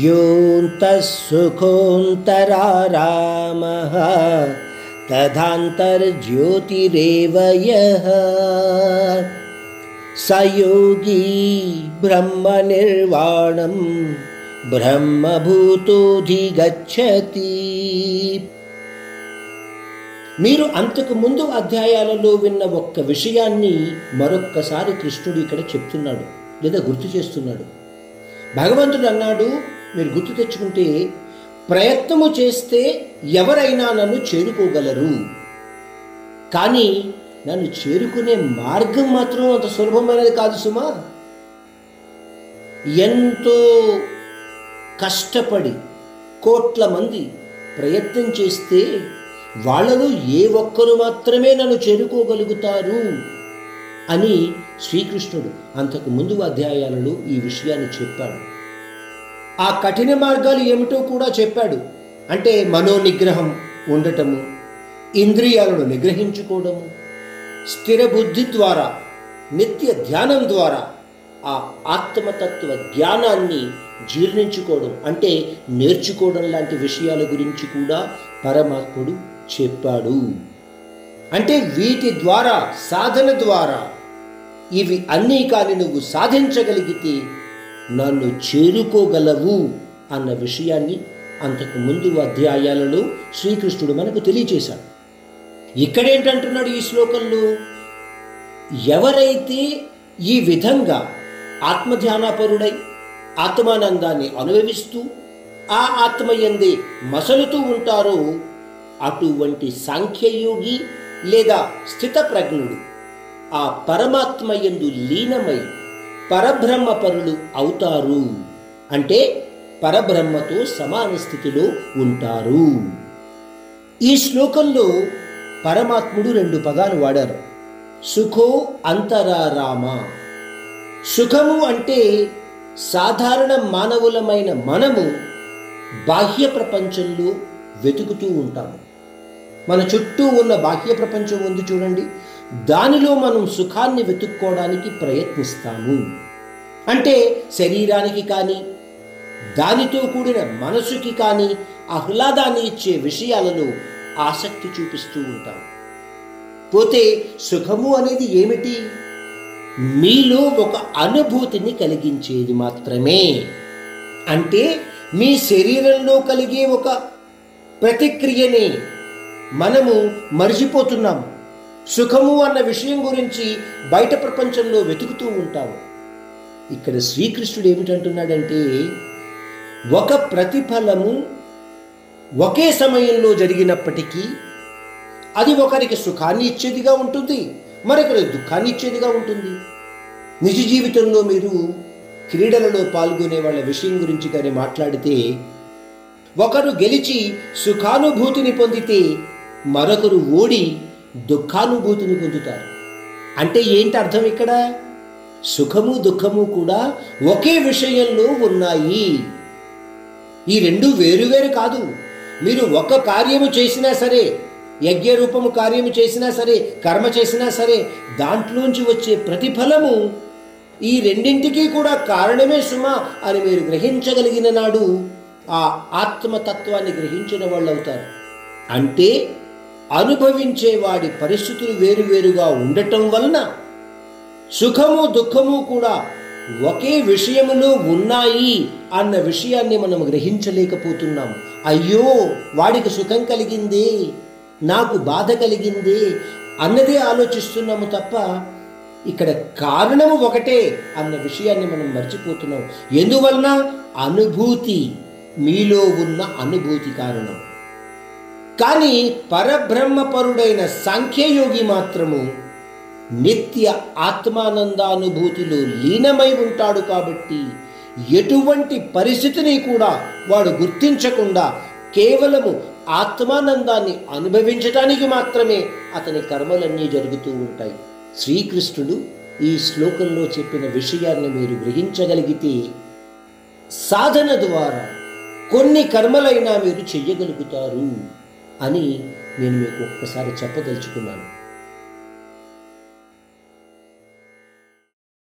योऽन्तः सुखोऽन्तरारामः तथान्तर्ज्योतिरेव यः स योगी ब्रह्मनिर्वाणं బ్రహ్మభూతోధిగచ్చతి మీరు అంతకు ముందు అధ్యాయాలలో విన్న ఒక్క విషయాన్ని మరొక్కసారి కృష్ణుడు ఇక్కడ చెప్తున్నాడు లేదా గుర్తు చేస్తున్నాడు భగవంతుడు అన్నాడు మీరు గుర్తు తెచ్చుకుంటే ప్రయత్నము చేస్తే ఎవరైనా నన్ను చేరుకోగలరు. కానీ నన్ను చేరుకునే మార్గం మాత్రం అంత సులభమైనది కాదు సుమా. ఎంతో కష్టపడి కోట్ల మంది ప్రయత్నం చేస్తే వాళ్ళలో ఏ ఒక్కరు మాత్రమే నన్ను చేరుకోగలుగుతారు అని శ్రీకృష్ణుడు అంతకు ముందు అధ్యాయాలలో ఈ విషయాన్ని చెప్పాడు. ఆ కఠిన మార్గాలు ఏమిటో కూడా చెప్పాడు. అంటే మనోనిగ్రహం ఉండటము ఇంద్రియాలను నిగ్రహించుకోవడము స్థిర బుద్ధి ద్వారా నిత్య ధ్యానం ద్వారా ఆ ఆత్మతత్వ జ్ఞానాన్ని జీర్ణించుకోవడం అంటే నేర్చుకోవడం లాంటి విషయాల గురించి కూడా పరమాత్ముడు చెప్పాడు. అంటే వీటి ద్వారా సాధన ద్వారా ఇవి అన్నీ కానీ నువ్వు సాధించగలిగితే నన్ను చేరుకోగలవు అన్న విషయాన్ని అంతకు ముందు అధ్యాయాలలో శ్రీకృష్ణుడు మనకు తెలియచేశాడు. ఇక్కడేంటంటున్నాడు ఈ శ్లోకంలో? ఎవరైతే ఈ విధంగా ఆత్మధ్యానాపరుడై ఆత్మానందాన్ని అనుభవిస్తూ ఆ ఆత్మయందే మసలుతూ ఉంటారో అటువంటి సాంఖ్యయోగి లేదా స్థితప్రజ్ఞుడు ఆ పరమాత్మ ఎందు లీనమై పరబ్రహ్మ పరులు అవుతారు. అంటే పరబ్రహ్మతో సమాన స్థితిలో ఉంటారు. ఈ శ్లోకంలో పరమాత్ముడు రెండు పదాలు వాడారు. సుఖో అంతరారామ. సుఖము అంటే సాధారణ మానవులమైన మనము బాహ్య ప్రపంచంలో వెతుకుతూ ఉంటాము. మన చుట్టూ ఉన్న బాహ్య ప్రపంచం ఉంది చూడండి. దానిలో మనం సుఖాన్ని వెతుక్కోవడానికి ప్రయత్నిస్తాము. అంటే శరీరానికి కానీ దానితో కూడిన మనసుకి కానీ ఆహ్లాదాన్ని ఇచ్చే విషయాలలో ఆసక్తి చూపిస్తూ ఉంటాం. పోతే సుఖము అనేది ఏమిటి? మీలో ఒక అనుభూతిని కలిగించేది మాత్రమే. అంటే మీ శరీరంలో కలిగే ఒక ప్రతిక్రియని మనము మర్చిపోతున్నాము. సుఖము అన్న విషయం గురించి బయట ప్రపంచంలో వెతుకుతూ ఉంటాము ఇక్కడ శ్రీకృష్ణుడు ఏమిటంటున్నాడంటే ఒక ప్రతిఫలము ఒకే సమయంలో జరిగినప్పటికీ అది ఒకరికి సుఖాన్ని ఇచ్చేదిగా ఉంటుంది మరొకరికి దుఃఖాన్ని ఇచ్చేదిగా ఉంటుంది. నిజ జీవితంలో మీరు క్రీడలలో పాల్గొనే వాళ్ళ విషయం గురించి కానీ మాట్లాడితే ఒకరు గెలిచి సుఖానుభూతిని పొందితే మరొకరు ఓడి దుఃఖానుభూతిని పొందుతారు అంటే ఏంటి అర్థం ఇక్కడ? సుఖము దుఃఖము కూడా ఒకే విషయంలో ఉన్నాయి. ఈ రెండు వేరువేరు కాదు. మీరు ఒక కార్యము చేసినా సరే యజ్ఞ రూపము కార్యము చేసినా సరే కర్మ చేసినా సరే దాంట్లోంచి వచ్చే ప్రతిఫలము ఈ రెండింటికి కూడా కారణమే సుమ అని మీరు గ్రహించగలిగిన నాడు ఆ ఆత్మతత్వాన్ని గ్రహించిన వాళ్ళు అవుతారు అంటే అనుభవించే వాడి పరిస్థితులు వేరువేరుగా ఉండటం వలన సుఖము దుఃఖము కూడా ఒకే విషయములో ఉన్నాయి అన్న విషయాన్ని మనం గ్రహించలేకపోతున్నాము. అయ్యో వాడికి సుఖం కలిగింది నాకు బాధ కలిగింది అన్నదే ఆలోచిస్తున్నాము తప్ప ఇక్కడ కారణము ఒకటే అన్న విషయాన్ని మనం మర్చిపోతున్నాం ఎందువలన? అనుభూతి. మీలో ఉన్న అనుభూతి కారణం. కానీ పరబ్రహ్మపరుడైన సాంఖ్యయోగి మాత్రము నిత్య ఆత్మానందానుభూతిలో లీనమై ఉంటాడు కాబట్టి ఎటువంటి పరిస్థితిని కూడా వాడు గుర్తించకుండా కేవలము ఆత్మానందాన్ని అనుభవించటానికి మాత్రమే అతని కర్మలన్నీ జరుగుతూ ఉంటాయి. శ్రీకృష్ణుడు ఈ శ్లోకంలో చెప్పిన విషయాన్ని మీరు గ్రహించగలిగితే సాధన ద్వారా కొన్ని కర్మలైనా మీరు చెయ్యగలుగుతారు. అని నేను మీకు ఒక్కసారి చెప్పదలుచుకున్నాను.